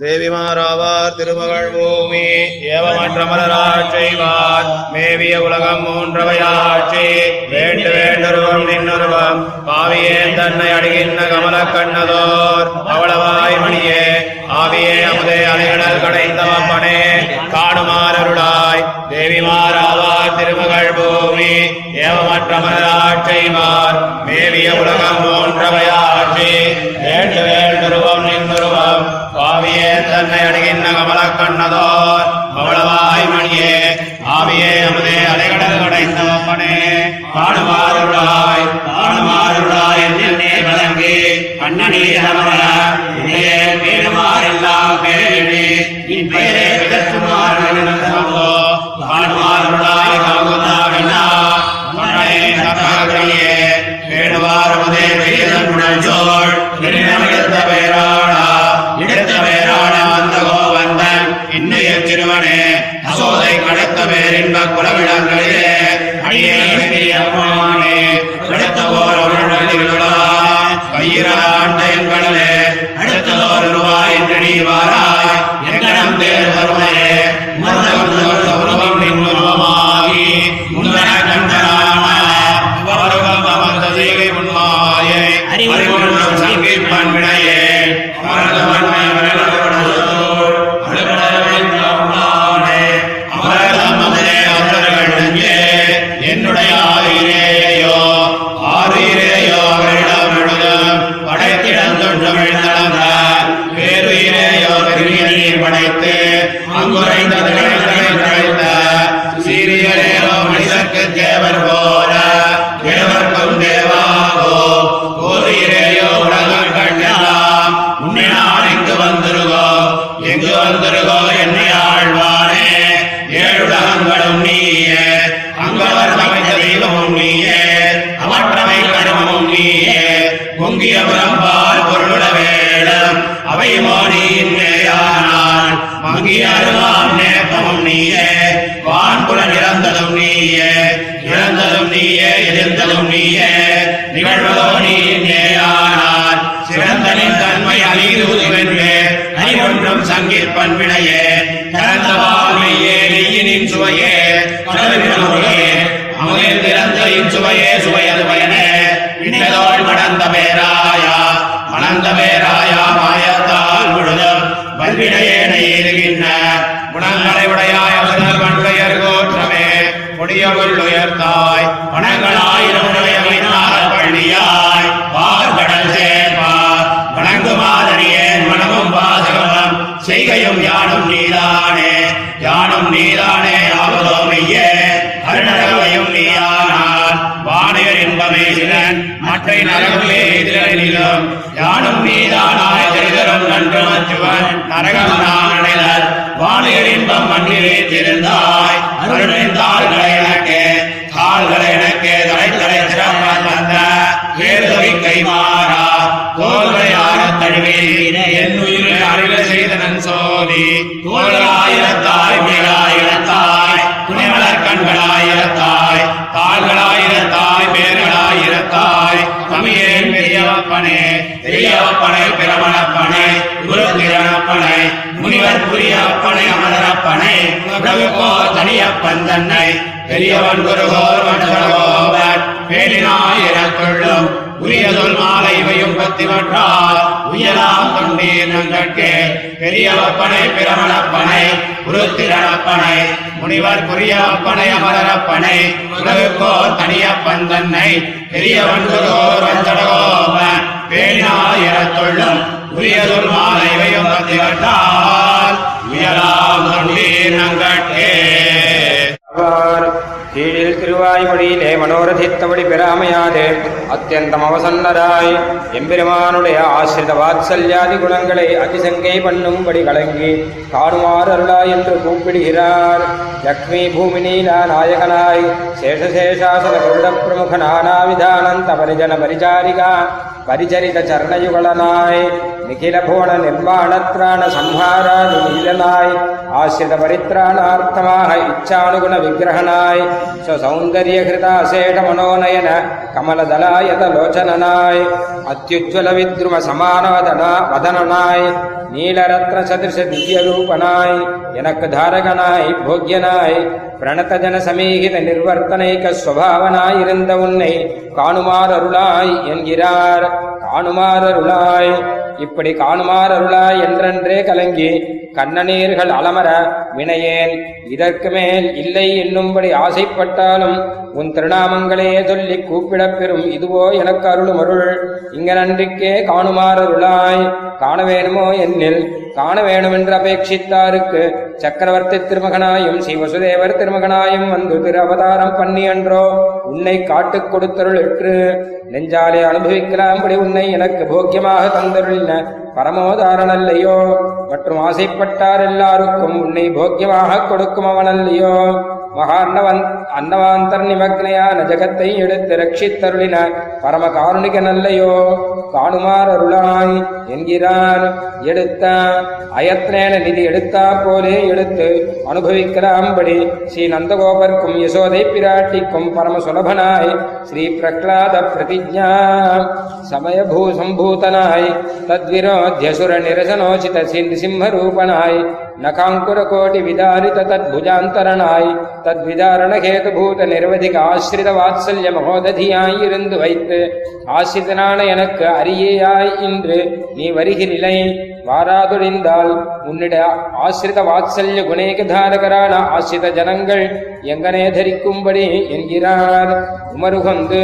தேவிமாராவார் திருமகள் பூமி ஏவமற்ற மலராட்ச் செய்வார். மேவிய உலகம் மூன்றவையாட்சி வேண்டு வேண்டுருவம் நின்னுருவம் பாவியே தன்னை அடிகின்ற கமல கண்ணதோர். அவளவாய் மணியே ஆவியே அமுதே அலைகடல் கடைந்தவப்பனே காடுமாறருளாய் தேவிமாராவார் திருமகள் பூமி ஏவமற்ற மலராட்ச் செய்வார். மேவிய உலகம் மூன்றவையாட்சி வேண்டு வேண்டுருவம் நின்னுருவம் பாவியே தன்னை அடைகின்ற கமல கண்ணதோர் பவளவாய் மணியே. ஆவியே அமுதே அலைகடல் அடைந்த கடைந்தவப்பனே காணுமாறுடாய் காணுமாறுடாய் என்று வழங்கி கண்ணனே நமர அம்மானே அடுத்த ஓர் கையிறாண்ட எங்களே அடுத்ததோர் ரூபாய் என்று நீ மோனியின்மேயானால் மங்கிய அருளாம் நேபமும் நீயே. வான்புல நிறந்ததும் நீயே. இறந்ததும் நீயே எதிர்ந்ததும் நீயே. நிகழ்வதோ நீயேயானால் சிறந்தனின் தன்மை அழியுதுவென்றே அறிவொன்றும் சங்கீர் பண்பினையே திறந்த வாழ்மையே நெய்யினின் சுவையே. கடலினுடைய அமுதில் திறந்த சுவையே சுவையது பயனே. இன்னதோள் மணந்த பேராயா மணந்த பேரா வல்வினையேனை ஏறுகின்ற குணங்களை உடையாய கோற்றமே கொடியவள் உயர்த்தாய் வனங்களாயிரம் உடையமைனார் பள்ளியாய் பார்கடல் சேர்ப்பார் வணங்கு மாதிரியேன் மனமும் பாதகமும் செய்கையும் யானும் நீதானே யானும் நீதானே ஆவதோ மெய்யே அருணகவையும் நீயானான் வானையர் இன்பமே சிலன் மற்றை நரகமே எதிரிலும் யானும் நீதானாய் தெரிதரும் நன்று மச்சுவன் நரகம் நான் அடைதல். வானையர் இன்பம் மண்ணிலே திருந்தாய் அருணின் தாள்களை எனக்கே தாள்களை எனக்கே தலை தலை சிறப்பால் வந்த வேறுதவி கைமாறா தோல்களை ஆறத் தழுவேன் என் உயிரை அறிவு செய்தனன் சோதி. தோள்களாயிரத்தாய் மேலாயிரத்தாய் துணைமலர் கண்களாயிரத்தாய் பெரியவப்பனை பிரமணப்பனை குரு திரணப்பனை முனிவர் புரியப்பனை அமரப்பனை உடவுக்கோ தனியப்பன் தன்னை பெரியவன் குருகோர் மண்டலகோவன் பேலினாயிரத்துள்ளும் உரியதொல் மாலை இவையும் பத்திவற்றால் உயலாம் கொண்டீர் நங்கட்கே பெரியவப்பனை பிரமணப்பனை குருத்திரணப்பனை முனிவர் புரியப்பனை அமரப்பனை உலகுக்கோ தனியப்பன் தன்னை பெரியவன் குருகோர் வஞ்சடகோவன் பேலினாயிரத்துள்ளும் உரியதொல் மாலை இவையும் பத்திவற்றால் உயலாம் கொண்டீர் நங்கட்கே கீழில் திருவாய்மொழியிலே மனோரதித்தபடி பெறாமையாதே. அத்தியந்தம் அவசன்னராய் எம்பெருமானுடைய ஆசிரித வாத்சல்யாதி குணங்களை அதிசங்கை பண்ணும்படி கலங்கி காணுமாறு அருளாய் என்று கூப்பிடுகிறார். லக்ஷ்மி பூமினீலா நாயகனாய் சேஷசேஷாசன குருட பிரமுக நானாவிதானந்த பரிஜன பரிச்சாரிகா. பரிச்சரித சரணயுகலனாய் நிகில புவன நிர்மாணத்ராண சம்ஹாராதி நீலனாய் ஆசிரித பரித்ராணார்த்தமாக இச்சானுகுண விக்கிரகனாய் சௌந்தரிய ஹிருதாசேட மனோநயன கமலதலாயத லோச்சனனாய் அத்யுஜ்வல வித்ரும சமானவதனா வதனனாய் நீலரத்ன சதிர்ஷ திவ்ய ரூபனாய் எனக்கு தாரகனாய் போக்யனாய் பிரணத ஜன சமீகித நிர்வர்த்தனைக்க ஸ்வபாவனாய் இருந்த உன்னை காணுமாறருளாய் என்கிறார். காணுமாறருளாய். இப்படி காணுமாறருளாய் என்றென்றே கலங்கி கண்ணநீர்கள் அலமர வினையேன் இதற்கு மேல் இல்லை என்னும்படி ஆசைப்பட்டாலும் உன் திருநாமங்களே சொல்லி கூப்பிடப் பெறும் இதுவோ எனக்கு அருளும் அருள். இங்க நன்றிக்கே காணுமாறருளாய். காண வேணுமோ என்னில். காண வேணுமென்று அபேட்சித்தாருக்கு. சக்கரவர்த்தி திருமகனாயும் சிவசுதேவர் திருமகனாயும் வந்து திரு அவதாரம் பண்ணி என்றோ உன்னை காட்டுக் கொடுத்தருளிற்று நெஞ்சாலே அனுபவிக்கலாம்படி உன்னை எனக்கு போக்கியமாக தந்தருளின. பரமோதாரணல்லையோ மற்றும் ஆசைப்பட்டார் எல்லாருக்கும் உன்னை போக்கியமாக கொடுக்கும் அவனல்லையோ. மகார்ணவன் அன்னவாந்தர் நிமக்னையான ஜகத்தை எடுத்து ரட்சித்தருளின பரம காருணிகனல்லையோ காணுமாறருளாய் என்கிறான். எடுத்த அயத்னேன நிதி எடுத்தா போலே எடுத்து அனுபவிக்கலாம்படி ஸ்ரீ நந்தகோபர்க்கும் யசோதை பிராட்டிக்கும் பரம சுலபனாய் ஸ்ரீ பிரகலாத பிரதிஜா சமயபூ சம்பூதனாய் தத்விரோத்யசுர நிரசனோச்சித சிம்ஹரூபனாய் நகாங்குர கோட்டி விதாரித தத்புஜாந்தரணாய் தத்விதாரண நிர்வதிக ஆசிரித வாத்சல்ய மகோததியாய் இருந்து வைத்து ஆசிரிதனான எனக்கு அரியேயாய் இன்று நீ வருகிறிலை வாராதொழிந்தால் உன்னிட ஆசிரித வாத்சல்ய குணேகதாரகரான ஆசிரித ஜனங்கள் எங்கனே தரிக்கும்படி என்கிறார். உமருகந்து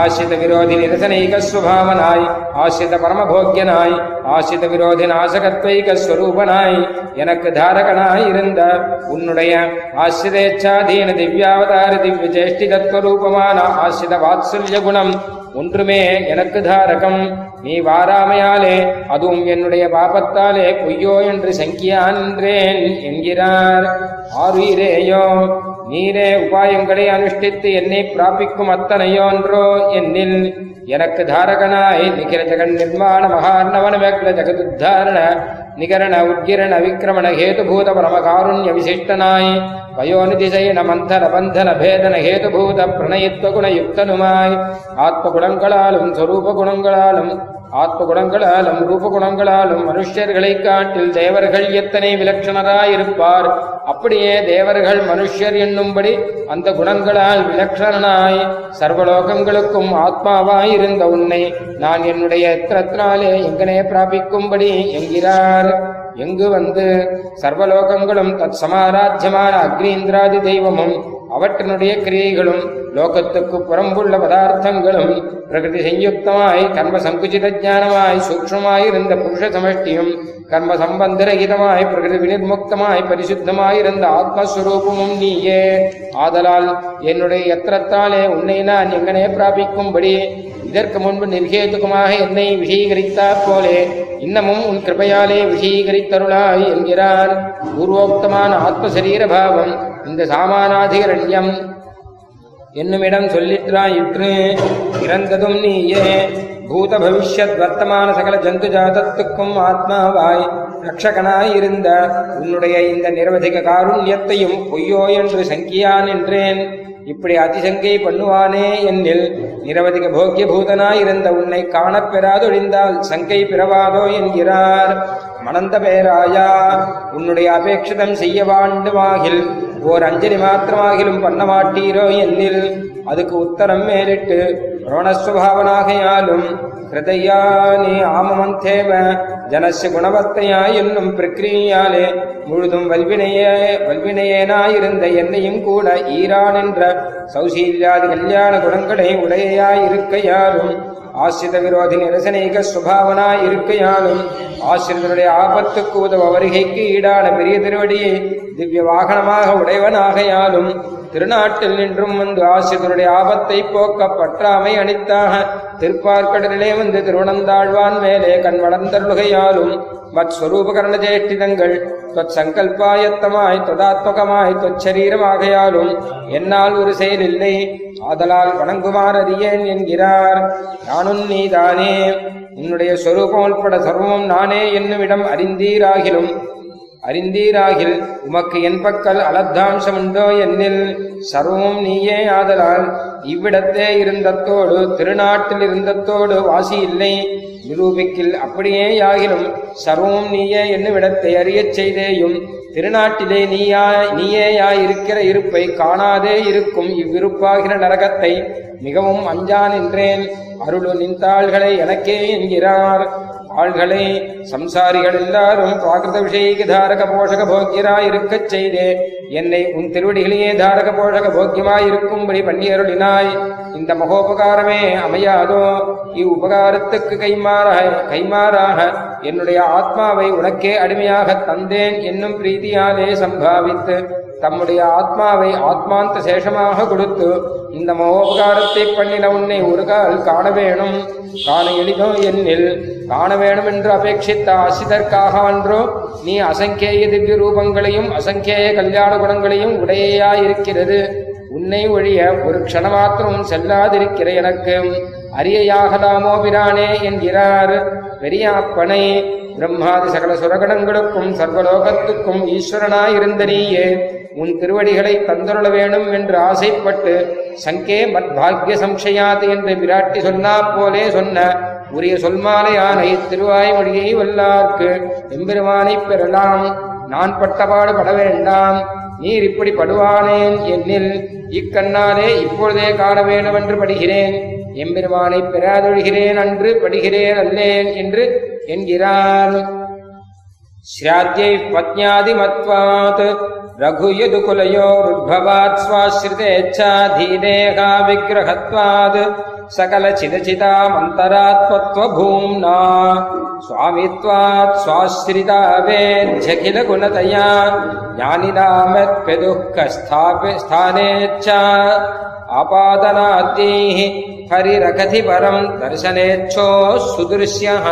ஆசிரித விரோதி நிரசனைக சுபாவனாய் ஆசிரித பரமபோக்கியனாய் ஆசிரித விரோதி நாசகத்வைக ஸ்வரூபனாய் எனக்கு தாரகனாய் இருந்த உன்னுடைய ஆசிரிதேச்சாதீன திவ்யாவதார திவ்ய ஜேஷ்டிதத்வரூபமான ஆசிரித வாத்சல்ய குணம் ஒன்றுமே எனக்கு தாரகம். நீ வாராமையாலே அதுவும் என்னுடைய பாபத்தாலே பொய்யோ என்று சங்கியான்றேன் என்கிறார். ஆறுயிரேயோ நீரே உபாயங்களை அனுஷ்டித்து என்னை பிராபிக்கும் அத்தனையோன்றோ என்னில். எனக்கு தாரகனாய் நிகிர ஜெகன் நிர்மாண மகார்ணவன வேக்ல ஜெகதுத்தாரண நிகரண உத்கிரண விக்கிரமண ஹேதுபூத பரமகாருண்ய விசிஷ்டனாய் வயோநிதிசயன மந்தன பந்தன பேதன ஹேதுபூத பிரணயத்துவ குணயுக்தனுமாய் ஆத்ம குணங்களாலும் சொரூப குணங்களாலும் ஆத்ம குணங்களாலும் ரூப குணங்களாலும் மனுஷர்களை காட்டில் தேவர்கள் எத்தனை விலட்சணராயிருப்பார் அப்படியே தேவர்கள் மனுஷர் என்னும்படி அந்த குணங்களால் விலட்சணனாய் சர்வலோகங்களுக்கும் ஆத்மாவாயிருந்த உன்னை நான் என்னுடைய எத்திரத்தினாலே எங்கனே பிராபிக்கும்படி என்கிறார். எங்கு வந்து சர்வலோகங்களும் தத் சமாராத்தியமான அக்னீந்திராதி தெய்வமும் அவற்றினுடைய கிரியைகளும் லோகத்துக்கு புறம்புள்ள பதார்த்தங்களும் பிரகிருதி சயுக்தமாய் கர்ம சங்குச்சித ஜானமாய் சூக்ஷ்மமாயிருந்த புருஷ சமஷ்டியும் கர்ம சம்பந்தரகிதமாய் பிரகிருதி வினிர்முக்தமாய் பரிசுத்தமாயிருந்த ஆத்மஸ்வரூபமும் நீயே. ஆதலால் என்னுடைய எத்திரத்தாலே உன்னை நான் எங்கனே பிராபிக்கும்படி இதற்கு முன்பு நிர்கேதுகமாக என்னை விஷீகரித்தாற் போலே இன்னமும் உன் கிருபையாலே விஷீகரித்தருளாய் என்கிறார். பூர்வோக்தமான ஆத்மசரீர பாவம் இந்த சாமானாதிகரண்யம் என்னுமிடம் சொல்லிற்றாயிற்று இறந்ததும் நீயே. பூத பவிஷ்யத் வர்த்தமான சகல ஜந்து ஜாதத்துக்கும் ஆத்மாவாய் ரக்ஷகனாயிருந்த உன்னுடைய இந்த நிரவதிக காருண்யத்தையும் பொய்யோ என்று சங்கியான் என்றேன். இப்படி அதிசங்கை பண்ணுவானே என்னில். நிரவதிக போக்கிய பூதனாயிருந்த உன்னை காணப் பெறாதொழிந்தால் சங்கை பிறவாதோ என்கிறார். மணந்த பேராயா உன்னுடைய அபேட்சிதம் செய்ய வாண்டுமாகில் ஓர் அஞ்சலி மாத்திரமாகிலும் பண்ண மாட்டீரோ என்னில். அதுக்கு உத்தரம் மேலிட்டு ரோணஸ்வபாவனாகையாலும் ஹிருதயானி ஆமமந்தேவ ஜனஸ்ய குணவத்தையா என்னும் பிரக்கிரியாலே முழுதும் வல்வினையே வல்வினையேனாயிருந்த என்னையும் கூட ஈரான் என்ற சௌசீல்யாதி கல்யாண குணங்களை உடையாயிருக்கையாலும் ஆசிரித விரோதி நிரசனீக சுபாவனாய் இருக்கையாலும் ஆசிரியருடைய ஆபத்துக்கு உதவ வருகைக்கு ஈடான பெரிய திருவடியை திவ்ய வாகனமாக உடையவனாகையாலும் திருநாட்டில் நின்றும் வந்து ஆசிரியருடைய ஆபத்தை போக்க பற்றாமை அணித்தாக திருப்பார்க்கடலிலே வந்து திருவனந்தாழ்வான் மேலே கண் வளர்ந்தருகையாலும் மத்ஸ்வரூபகரண ஜேஷ்டிதங்கள் தொத் சங்கல்பாயத்தமாய் தொதாத்மகமாய் தொச்சரீரமாகையாலும் என்னால் ஒரு செயலில்லை ஆதலால் வணங்குமாறறியேன் என்கிறார். நானும் நீதானே. உன்னுடைய சொரூபம் உட்பட சர்வமும் நானே என்னுமிடம் அறிந்தீராகிலும் அறிந்தீராகில் உமக்கு என் பக்கல் அலத்தாம்சமுண்டோ என்னில். சர்வமும் நீயே ஆதலால் இவ்விடத்தே இருந்தத்தோடு திருநாட்டில் இருந்தத்தோடு வாசி இல்லை. நிரூபிக்கில் அப்படியே யாகிலும் சர்வம் நீயே என்னுமிடத்தை அறியச் செய்தேயும் திருநாட்டிலே நீயா நீயேயாயிருக்கிற இருப்பை காணாதே இருக்கும் இவ்விருப்பாகிற நரகத்தை மிகவும் அஞ்சா நின்றேன் அருளு நின்றாள்களை எனக்கே என்கிறார். ஆள்களே சம்சாரிகள் எல்லாரும் பிராகிருத விஷயக்கு தாரக போஷக போக்கியராய் இருக்கச் செய்தே என்னை உன் திருவடிகளையே தாரக போஷக போக்கியமாயிருக்கும்படி பண்ணியருளினாய். இந்த மகோபகாரமே அமையாதோ? இவ்வுபகாரத்துக்கு கைமாறாக கைமாறாக என்னுடைய ஆத்மாவை உனக்கே அடிமையாக தந்தேன் என்னும் பிரீதியாலே சம்பாவித்து தம்முடைய ஆத்மாவை ஆத்மாந்த சேஷமாக கொடுத்து இந்த மகோபகாரத்தை பண்ணின உன்னை ஒருகால் காண வேணும். காண எளிதோ என்னில். காண வேணும் என்று அபேட்சித்த ஆசிதற்காக அன்றோ நீ அசங்கேய திவ்ய ரூபங்களையும் அசங்கேய கல்யாண குணங்களையும் உடையாயிருக்கிறது உன்னை ஒழிய ஒரு க்ஷணமாத்திரம் செல்லாதிருக்கிற எனக்கு. அரியையாகலாமோ பிரானே என்கிறார் பெரியாப்பனை. பிரம்மாதி சகல சுரகணங்களுக்கும் சர்வலோகத்துக்கும் ஈஸ்வரனாயிருந்த நீயே. உன் திருவடிகளை தந்தருள வேணும் என்று ஆசைப்பட்டு சங்கே மத்பாகிய சம்சயாது என்று விராட்டி சொன்னா போலே சொன்ன உரிய சொல்மாலை ஆனை திருவாய்மொழியை வல்லார்க்கு. எம்பெருமானை பெறலாம். நான் பட்டபாடு பட வேண்டாம். நீர் இப்படி படுவானேன் என்னில். இக்கண்ணாலே இப்பொழுதே காண வேண்டுமென்று படுகிறேன். எம்பெருமானை பெறாதொழுகிறேன் அன்று படுகிறேன் அல்லேன் என்று என்கிறான். ஸ்ராத்தியை பத்ஞாதி மத்வாத். रघुयदुकुलयोरुद्भवात् स्वाश्रितेच्छाधीनेहा विग्रहत्वात् सकलचिदचितामन्तरात्मत्वभूम्ना स्वामित्वात् स्वाश्रिता वेद्यखिलगुणतया ज्ञानिनामत्प्यदुः कस्थापि स्थानेच्छ आपादनाद्यैः हरिरकथि परम् दर्शनेच्छोः सुदृश्यः